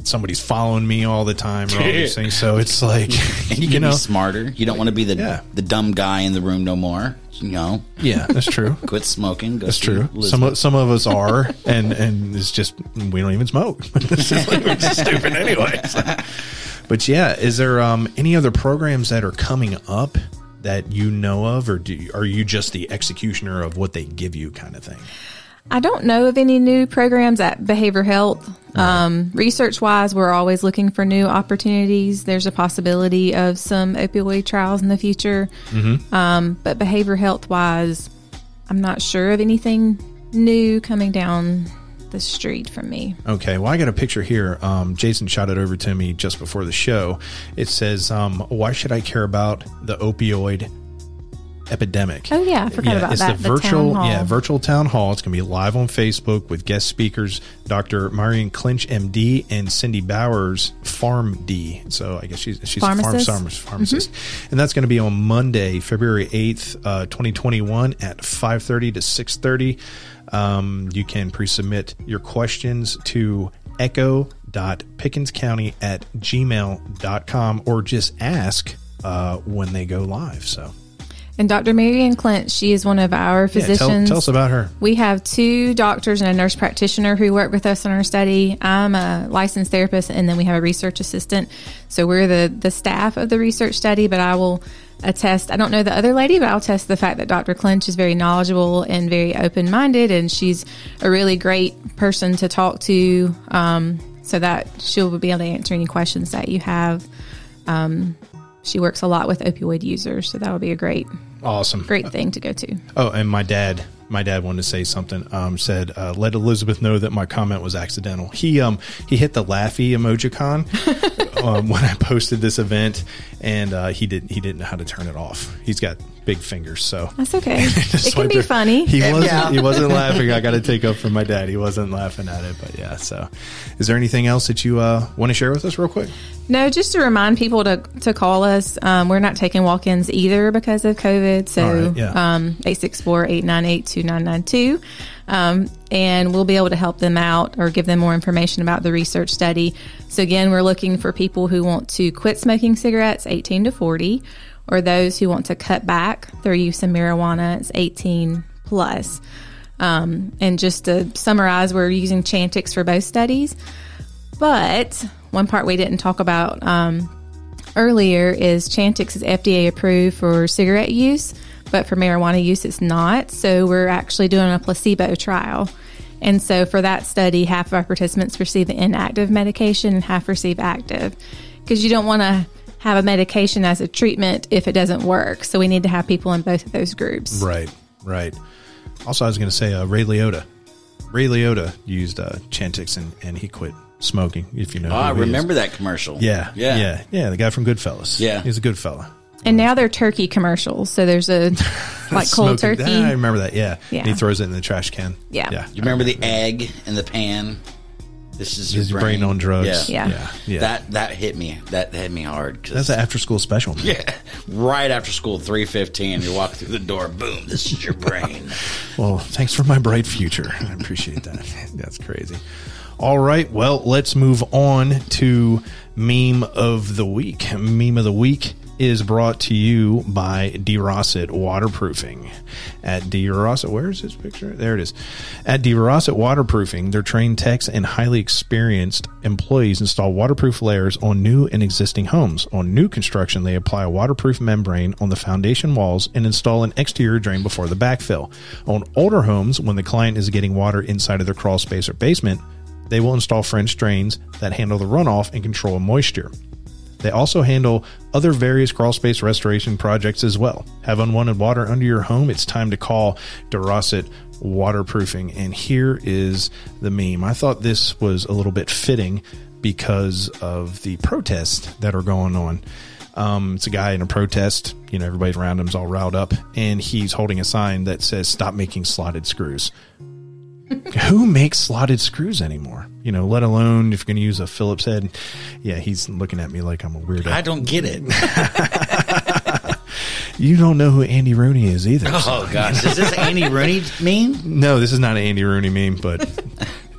somebody's following me all the time or all these <laughs> things. So it's like, And you <laughs> you can know, be smarter. You don't want to be the Yeah. the dumb guy in the room no more. You know, yeah, that's true. <laughs> quit smoking. Go That's true. Elizabeth. Some of, some of us are, and and it's just we don't even smoke. it's just like, we're just stupid anyway. So. But yeah, is there um, any other programs that are coming up that you know of, or do are you just the executioner of what they give you, kind of thing? I don't know of any new programs at Behavior Health. Um, research wise, we're always looking for new opportunities. There's a possibility of some opioid trials in the future. Um, but behavior health wise, I'm not sure of anything new coming down the street from me. Okay, well, I got a picture here. Um, Jason shot it over to me just before the show. It says, um, "Why should I care about the opioid epidemic?" Oh, yeah, I forgot about it's that, the the virtual, town hall. yeah, virtual town hall. It's going to be live on Facebook with guest speakers, Dr. Marion Clinch, MD, and Cindy Bowers, PharmD. So I guess she's she's a farm Pharmacist? pharmacist, pharmacist. and that's going to be on Monday, February eighth, uh, twenty twenty one, at five thirty to six thirty. Um, you can pre-submit your questions to echo.pickenscounty at gmail.com or just ask uh, when they go live. So And Dr. Marianne Clinch, she is one of our yeah, physicians. tell, tell us about her. We have two doctors and a nurse practitioner who work with us in our study. I'm a licensed therapist, and then we have a research assistant. So we're the the staff of the research study. But I will attest. I don't know the other lady, but I'll test the fact that Dr. Clinch is very knowledgeable and very open minded, and she's a really great person to talk to. Um, so that she'll be able to answer any questions that you have. Um, she works a lot with opioid users, so that will be a great Awesome. great thing to go to. Oh, and my dad, my dad wanted to say something. Um, said, uh, "Let Elizabeth know that my comment was accidental." He um he hit the laughy emojicon um, when I posted this event, and uh, he didn't he didn't know how to turn it off. He's got big fingers, so That's okay. <laughs> It can be it. funny. He wasn't Yeah. he wasn't laughing. I got to take up for my dad. He wasn't laughing at it, but yeah. So, is there anything else that you uh, want to share with us, real quick? No, just to remind people to to call us. Um, we're not taking walk-ins either because of COVID. So All right, yeah. um, 864-898-2992. Um, and we'll be able to help them out or give them more information about the research study. So again, we're looking for people who want to quit smoking cigarettes, 18 to 40, or those who want to cut back their use of marijuana, it's 18 plus. Um, and just to summarize, we're using Chantix for both studies. But one part we didn't talk about um, earlier is Chantix is FDA approved for cigarette use, but for marijuana use, it's not. So we're actually doing a placebo trial. And so for that study, half of our participants receive the inactive medication and half receive active because you don't want to have a medication as a treatment if it doesn't work. So we need to have people in both of those groups. Right, right. Also, I was going to say uh, Ray Liotta. Ray Liotta used uh, Chantix and, and he quit smoking. If you know, Oh, I who he is. remember that commercial. Yeah, yeah, yeah, yeah. The guy from Goodfellas. Yeah. he's a good fella. And now they're turkey commercials. So there's a <laughs> like cold Smoking- turkey. I remember that. Yeah, Yeah. And he throws it in the trash can. Yeah. yeah. You remember the egg in the pan? This is your Is your brain on drugs? Yeah. Yeah. yeah, yeah. That that hit me. That hit me hard. 'cause- That's an after-school special. Man. yeah. Right after school, three fifteen. You walk through the door. Boom. This is your brain. Well, thanks for my bright future. I appreciate that. <laughs> That's crazy. All right. Well, let's move on to meme of the week. Meme of the week is brought to you by D. DeRosset Waterproofing. At D. DeRosset, where is this picture? There it is. At D. DeRosset Waterproofing, their trained techs and highly experienced employees install waterproof layers on new and existing homes. On new construction, they apply a waterproof membrane on the foundation walls and install an exterior drain before the backfill. On older homes, when the client is getting water inside of their crawl space or basement, they will install French drains that handle the runoff and control moisture. They also handle other various crawl space restoration projects as well. Have unwanted water under your home? It's time to call DeRosset Waterproofing. And here is the meme. I thought this was a little bit fitting because of the protests that are going on. Um, it's a guy in a protest. You know, everybody around him's all riled up, and he's holding a sign that says "Stop making slotted screws." <laughs> who makes slotted screws anymore? You know, let alone if you're going to use a Phillips head. Yeah, he's looking at me like I'm a weirdo. I don't get it. <laughs> you don't know who Andy Rooney is either. Oh gosh, is this Andy Rooney meme? No, this is not an Andy Rooney meme, but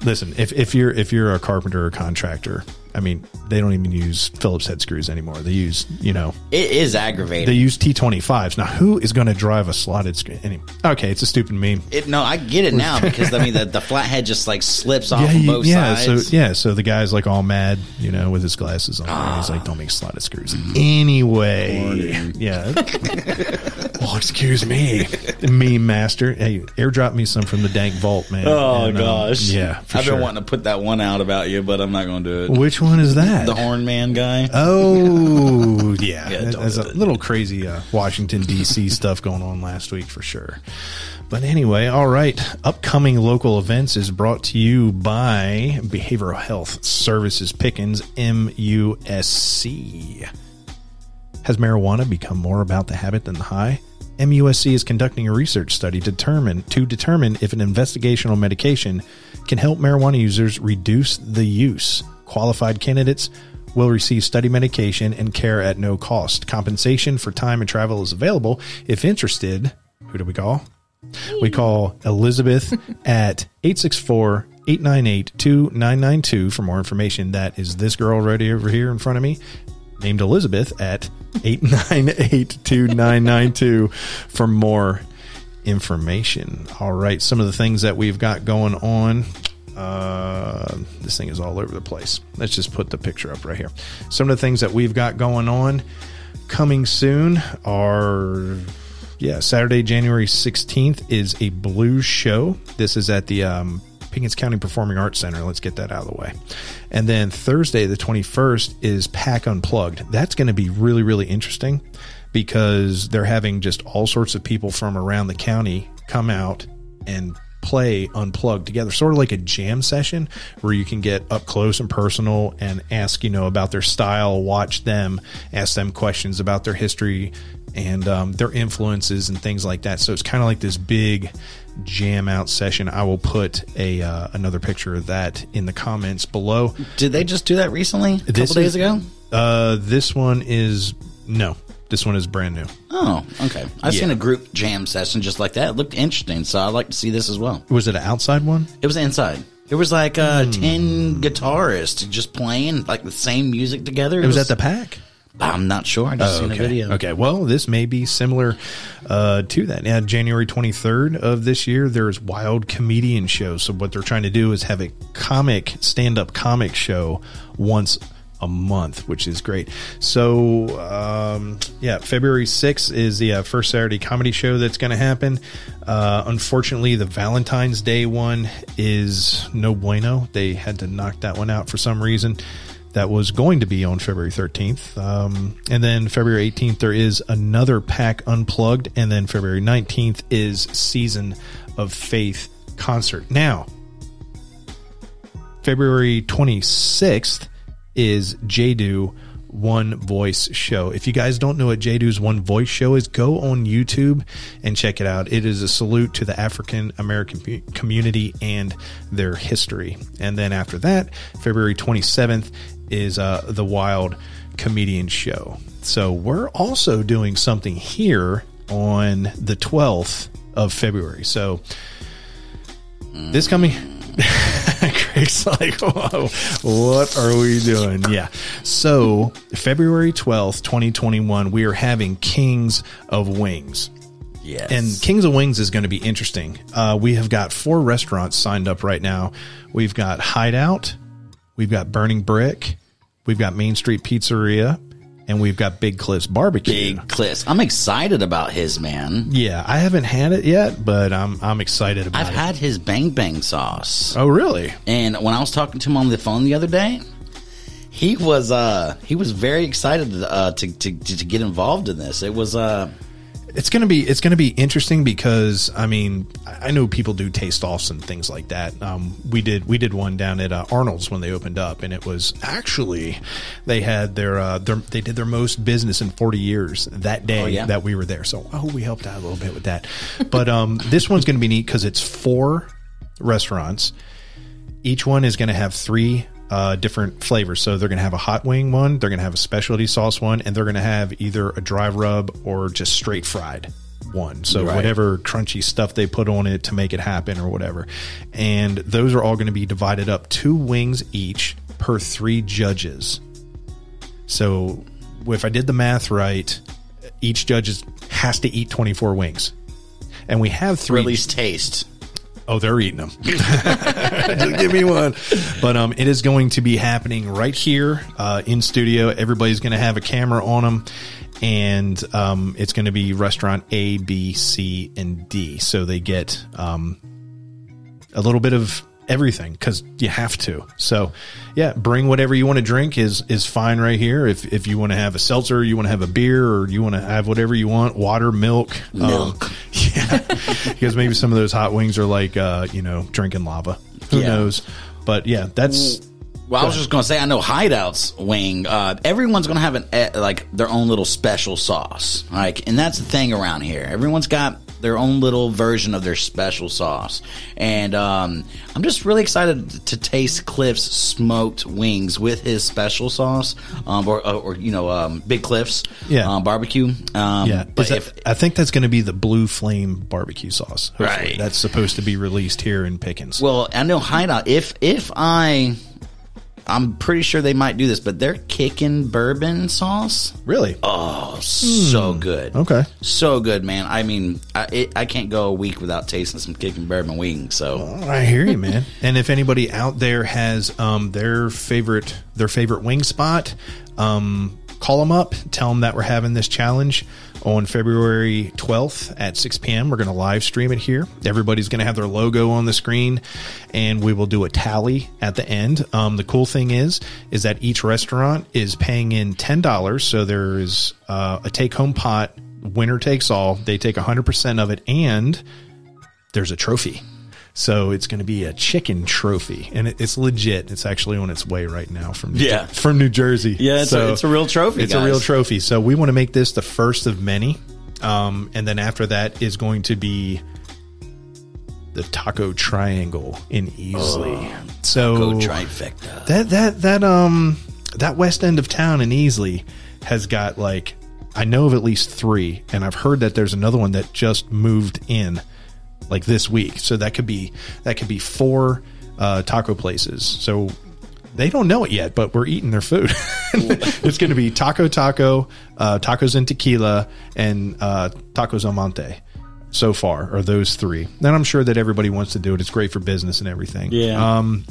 listen, if, if you're if you're a carpenter or contractor, I mean, they don't even use Phillips head screws anymore. They use, you know, It is aggravating. they use T25s. Now, who is going to drive a slotted screw? Any, okay, it's a stupid meme. It, no, I get it now <laughs> because I mean the, the flathead just like slips off yeah, of you- both yeah. sides. So yeah, so the guy's like all mad, you know, with his glasses on. and he's like, "Don't make slotted screws." Anyway, yeah. well, <laughs> <laughs> excuse me, meme master. Hey, airdrop me some from the dank vault, man. Oh And, um, gosh, yeah. For I've sure. been wanting to put that one out about you, but I'm not going to do it. Which one is that? The Horn Man guy. Oh <laughs> yeah, Yeah, there's a little crazy uh, Washington D.C. <laughs> stuff going on last week for sure. But anyway, all right. Upcoming local events is brought to you by Behavioral Health Services Pickens MUSC. Has marijuana become more about the habit than the high? MUSC is conducting a research study determine to determine if an investigational medication can help marijuana users reduce the use. Qualified candidates will receive study medication and care at no cost. Compensation for time and travel is available. If interested, who do we call? We call Elizabeth <laughs> at 864 898 2992 for more information. That is this girl right over here in front of me, named Elizabeth at 898 2992 for more information. All right, some of the things that we've got going on. Uh, this thing is all over the place. Let's just put the picture up right here. Some of the things that we've got going on coming soon are yeah, Saturday, January 16th is a blues show. This is at the um, Pickens County Performing Arts Center. Let's get that out of the way. And then Thursday, the 21st, is Pack Unplugged. That's going to be really, really interesting because they're having just all sorts of people from around the county come out and play unplugged together sort of like a jam session where you can get up close and personal and ask you know about their style watch them ask them questions about their history and um, their influences and things like that so it's kind of like this big jam out session i will put a uh, another picture of that in the comments below Did they just do that recently? A couple This days is- ago? uh, this one is no this one is brand new Oh, okay. I've Yeah. seen a group jam session just like that. It looked interesting, so I'd like to see this as well. was it an outside one It was inside. It was like uh, Hmm. 10 guitarists just playing like the same music together. it was at the pack I'm not sure. I just Oh, seen a video. Okay. Well, this may be similar uh, to that. Now, January 23rd of this year, there's Wild Comedian Show. So what they're trying to do is have a comic, stand-up comic show once a month, which is great. So, um, yeah, February 6th is the uh, first Saturday comedy show that's going to happen. Uh, unfortunately, the Valentine's Day one is no bueno. They had to knock that one out for some reason that was going to be on February 13th. Um, and then February 18th, there is another pack unplugged. And then February 19th is Season of Faith concert. Now, February 26th is Jadu One Voice Show. If you guys don't know what Jadu's One Voice Show is, go on YouTube and check it out. It is a salute to the African American community and their history. And then after that, February 27th is uh, the Wild Comedian Show. So we're also doing something here on the 12th of February. So this coming <laughs> Craig's like, whoa, what are we doing? Yeah. So, February 12th, 2021, we are having Kings of Wings. Yes. And Kings of Wings is going to be interesting. Uh, we have got four restaurants signed up right now. We've got Hideout, we've got Burning Brick, we've got Main Street Pizzeria, and we've got Big Cliffs Barbecue. Big Cliffs. I'm excited about his, man. Yeah, I haven't had it yet, but I'm I'm excited about it. I've it. had his bang bang sauce. oh, really? And when I was talking to him on the phone the other day, he was uh he was very excited uh, to, to to get involved in this. It was uh it's gonna be it's gonna be interesting because I mean I know people do taste offs and things like that. Um, we did we did one down at uh, Arnold's when they opened up, and it was actually they had their, uh, their they did their most business in forty years that day Oh, yeah? that we were there. So oh, we helped out a little bit with that. But um, <laughs> this one's gonna be neat because it's four restaurants. Each one is going to have three uh, different flavors. So they're going to have a hot wing one, they're going to have a specialty sauce one, and they're going to have either a dry rub or just straight fried one. So Right. whatever crunchy stuff they put on it to make it happen or whatever. And those are all going to be divided up two wings each per three judges. So if I did the math right, each judge is, has to eat 24 wings. And we have Or three at least taste. Oh, they're eating them. Just <laughs> <laughs> give me one. But um, it is going to be happening right here uh, in studio. Everybody's going to have a camera on them, and um, it's going to be restaurant A, B, C, and D. So they get um, a little bit of everything because you have to. So, yeah, bring whatever you want to drink is is fine right here. If if you want to have a seltzer, you want to have a beer, or you want to have whatever you want, water, milk, um, Milk. Yeah, <laughs> because maybe some of those hot wings are like uh, you know drinking lava. Who Yeah. knows? But yeah, that's Well, I was just going to say, I know Hideout's wing. Uh, everyone's going to have an eh, like their own little special sauce, like, and that's the thing around here. Everyone's got their own little version of their special sauce, and um, I'm just really excited to taste Cliff's smoked wings with his special sauce, um, or, or, or you know, um, Big Cliff's Yeah. um, barbecue. Um, yeah. but that- if I think that's going to be the blue flame barbecue sauce. hopefully. Right. That's supposed to be released here in Pickens. Well, I know Hideout. If if I, I'm pretty sure they might do this, but they're kicking bourbon sauce. really? Oh, so good. Okay. So good, man. I mean, I, it, I can't go a week without tasting some kicking bourbon wings. So I hear you, man. <laughs> and if anybody out there has um, their favorite their favorite wing spot, um, call them up. Tell them that we're having this challenge on February 12th at 6 p.m. We're going to live stream it here. Everybody's going to have their logo on the screen, and we will do a tally at the end. Um, the cool thing is, is that each restaurant is paying in ten dollars, so there is uh, a take home pot. Winner takes all. They take 100% of it, and there's a trophy. So it's going to be a chicken trophy, and it, it's legit. It's actually on its way right now from Yeah. from New Jersey. Yeah, it's a- it's a real trophy, It's a real trophy. So we want to make this the first of many, um, and then after that is going to be the Taco Triangle in Easley. so go trifecta. that that that um that west end of town in Easley has got like I know of at least three, and I've heard that there's another one that just moved in like this week. So that could be that could be four uh, taco places. So they don't know it yet, but we're eating their food. <laughs> it's going to be Taco Taco, uh, Tacos and Tequila, and uh, Tacos Al Monte. So far, are those three? And I'm sure that everybody wants to do it. It's great for business and everything. Yeah. Um,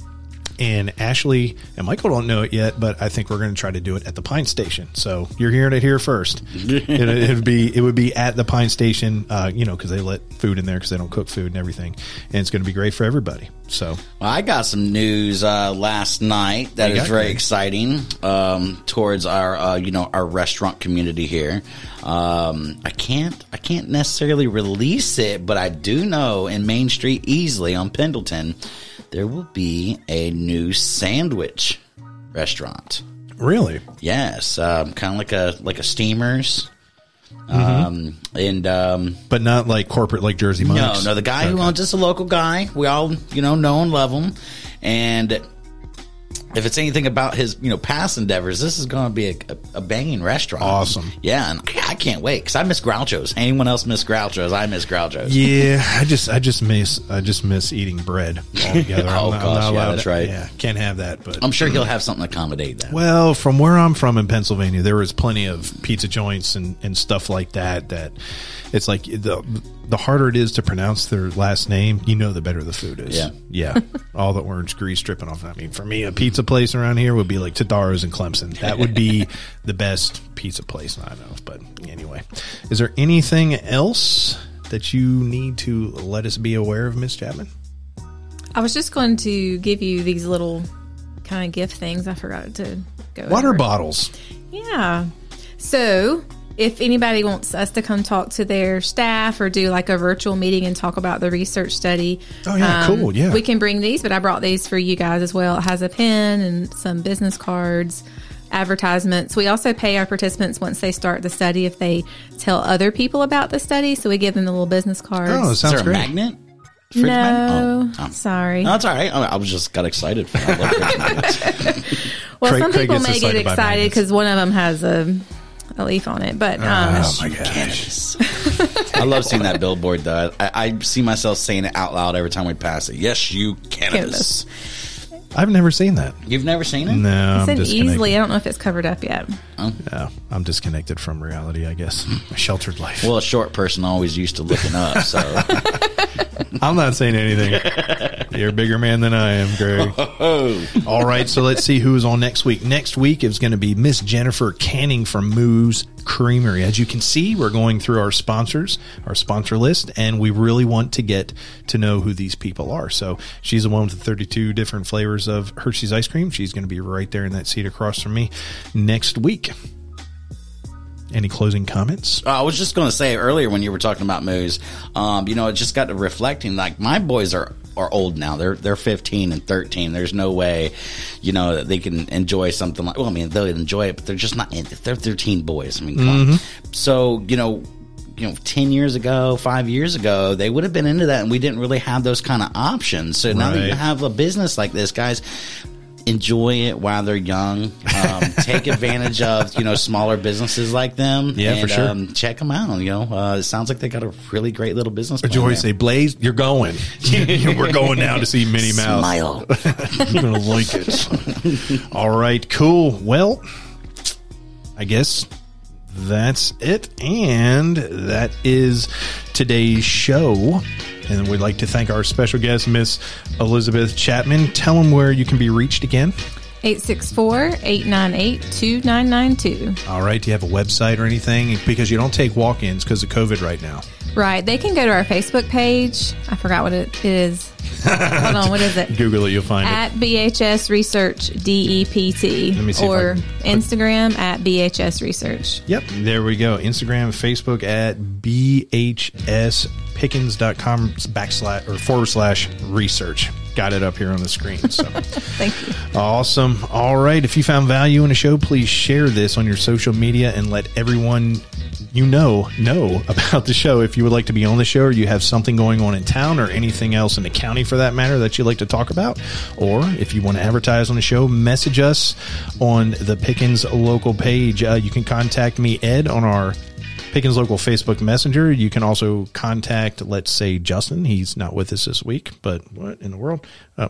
and Ashley and Michael don't know it yet, but I think we're going to try to do it at the Pine Station. So you're hearing it here first. <laughs> it, would be it would be at the Pine Station, uh, you know, because they let food in there because they don't cook food and everything, and it's going to be great for everybody. So Well, I got some news uh, last night that You is very that? exciting um, towards our uh, you know our restaurant community here. Um, I can't I can't necessarily release it, but I do know in Main Street Easley on Pendleton there will be a new sandwich restaurant. really, Yes, um, kind of like a like a steamers. Um, and um, but not like corporate like Jersey no, Mike's. no, the guy who owns just a local guy. We all, you know, know and love him. And if it's anything about his, you know, past endeavors, this is going to be a, a, banging restaurant. Awesome. Yeah, and I, I can't wait because I miss Groucho's. Anyone else miss Groucho's? I miss Groucho's. Yeah, I just I just miss I just miss eating bread <laughs> altogether. Oh, gosh, yeah, that's right. Yeah, can't have that. But I'm sure he'll have something to accommodate that. Well, from where I'm from in Pennsylvania, there is plenty of pizza joints and, and stuff like that. That it's like the the harder it is to pronounce their last name, you know, the better the food is. Yeah. yeah. <laughs> All the orange grease dripping off. I mean, for me, a pizza place around here would be like Tadaro's in Clemson. That would be <laughs> the best pizza place I know. But anyway, is there anything else that you need to let us be aware of, Miss Chapman? I was just going to give you these little kind of gift things. I forgot to go. Water over. bottles. Yeah. So if anybody wants us to come talk to their staff or do like a virtual meeting and talk about the research study, um, Oh, yeah, cool, yeah. we can bring these. But I brought these for you guys as well. It has a pen and some business cards. Advertisements. We also pay our participants once they start the study if they tell other people about the study. So we give them the little business cards. Oh, it is sounds there a great. magnet? Fridge no, magnet? Oh, oh. sorry. No, that's all right. I, I was just got excited for that. I love fridge <laughs> magnets. well, Craig- some people gets may get excited by excited magnets. because one of them has a, a leaf on it. But um, Oh my gosh. I love seeing that billboard though. I, I see myself saying it out loud every time we pass it. Yes, you cannabis. I've never seen that. You've never seen it? No, I'm said easily. I don't know if it's covered up yet. Yeah, I'm disconnected from reality, I guess. <laughs> A sheltered life. Well, a short person always used to looking up. So <laughs> <laughs> I'm not saying anything. You're a bigger man than I am, Greg. <laughs> Oh. All right, so let's see who is on next week. Next week is going to be Miss Jennifer Canning from Moo's Creamery. As you can see, we're going through our sponsors, our sponsor list, and we really want to get to know who these people are. So she's the one with the 32 different flavors of Hershey's ice cream. She's going to be right there in that seat across from me next week. Any closing comments? I was just going to say earlier when you were talking about moves, um, you know, it just got to reflecting. Like my boys are are old now. They're they're 15 and 13. There's no way, you know, that they can enjoy something like. Well, I mean, they'll enjoy it, but they're just not. They're 13 boys. I mean, come on. So you know. You know, ten years ago, five years ago, they would have been into that, and we didn't really have those kind of options. So now that you have a business like this, guys, enjoy it while they're young. Um, <laughs> take advantage of you know smaller businesses like them. Yeah, for sure. Um, check them out. You know, uh, it sounds like they got a really great little business. Or plan Joy there. say, Blaze, you're going. <laughs> We're going now to see Minnie Mouse. Smile. <laughs> You're gonna like it. All right, cool. Well, I guess that's it, and that is today's show. And we'd like to thank our special guest, Miss Elizabeth Chapman. Tell them where you can be reached again. 864-898-2992. All right. Do you have a website or anything? Because you don't take walk-ins because of COVID right now. Right. They can go to our Facebook page. I forgot what it is. Hold on. What is it? <laughs> Google it, you'll find it. At BHS Research DEPT. Let me see Or can Instagram at BHS Research. Yep, there we go. Instagram, Facebook at bhspickens.com backslash or forward slash research. Got it up here on the screen. So <laughs> Thank you. awesome. All right. If you found value in the show, please share this on your social media and let everyone you know know about the show. If you would like to be on the show or you have something going on in town or anything else in the county for that matter that you'd like to talk about, or if you want to advertise on the show, message us on the Pickens local page. Uh, you can contact me, Ed, on our Pickens Local Facebook Messenger. You can also contact, let's say, Justin. He's not with us this week, but what in the world? Oh,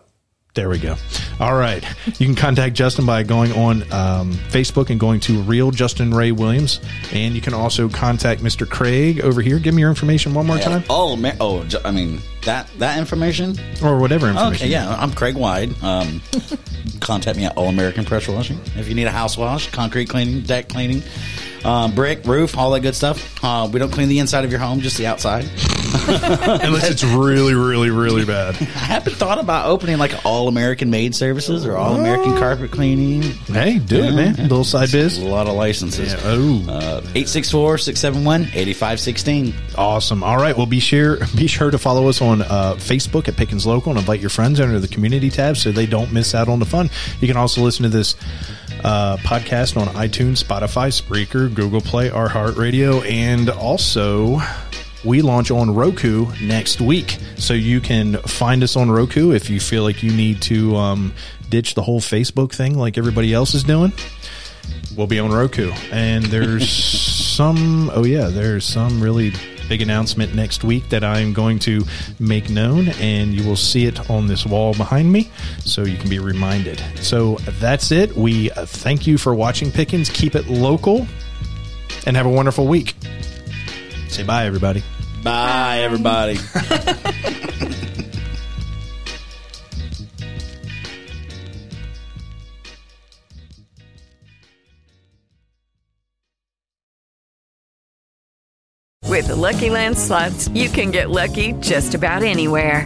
there we go. All right. You can contact Justin by going on um, Facebook and going to Real Justin Ray Williams. And you can also contact Mr. Craig over here. Give me your information one more time, Oh, Amer- oh, I mean that that information. or whatever information. Okay, yeah, I'm Craig Wide. Um, <laughs> contact me at All American Pressure Washing if you need a house wash, concrete cleaning, deck cleaning, um, brick, roof, all that good stuff. Uh, we don't clean the inside of your home, just the outside. <laughs> Unless it's really, really, really bad. I haven't thought about opening like All American Maid Services or All American Carpet Cleaning. Hey, do it, man. Little side biz. A lot of licenses. Yeah, oh. Uh, 864-671-8516. Awesome. All right. Well, be sure be sure to follow us on uh, Facebook at Pickens Local and invite your friends under the community tab so they don't miss out on the fun. You can also listen to this uh, podcast on iTunes, Spotify, Spreaker, Google Play, iHeartRadio, and also we launch on Roku next week. So you can find us on Roku if you feel like you need to um, ditch the whole Facebook thing like everybody else is doing We'll be on Roku. And there's <laughs> some, oh yeah, there's some really big announcement next week that I'm going to make known, and you will see it on this wall behind me, so you can be reminded. So that's it. We uh, thank you for watching Pickens. Keep it local, and have a wonderful week. Say bye, everybody. Bye, everybody. With the Lucky Land slots, you can get lucky just about anywhere.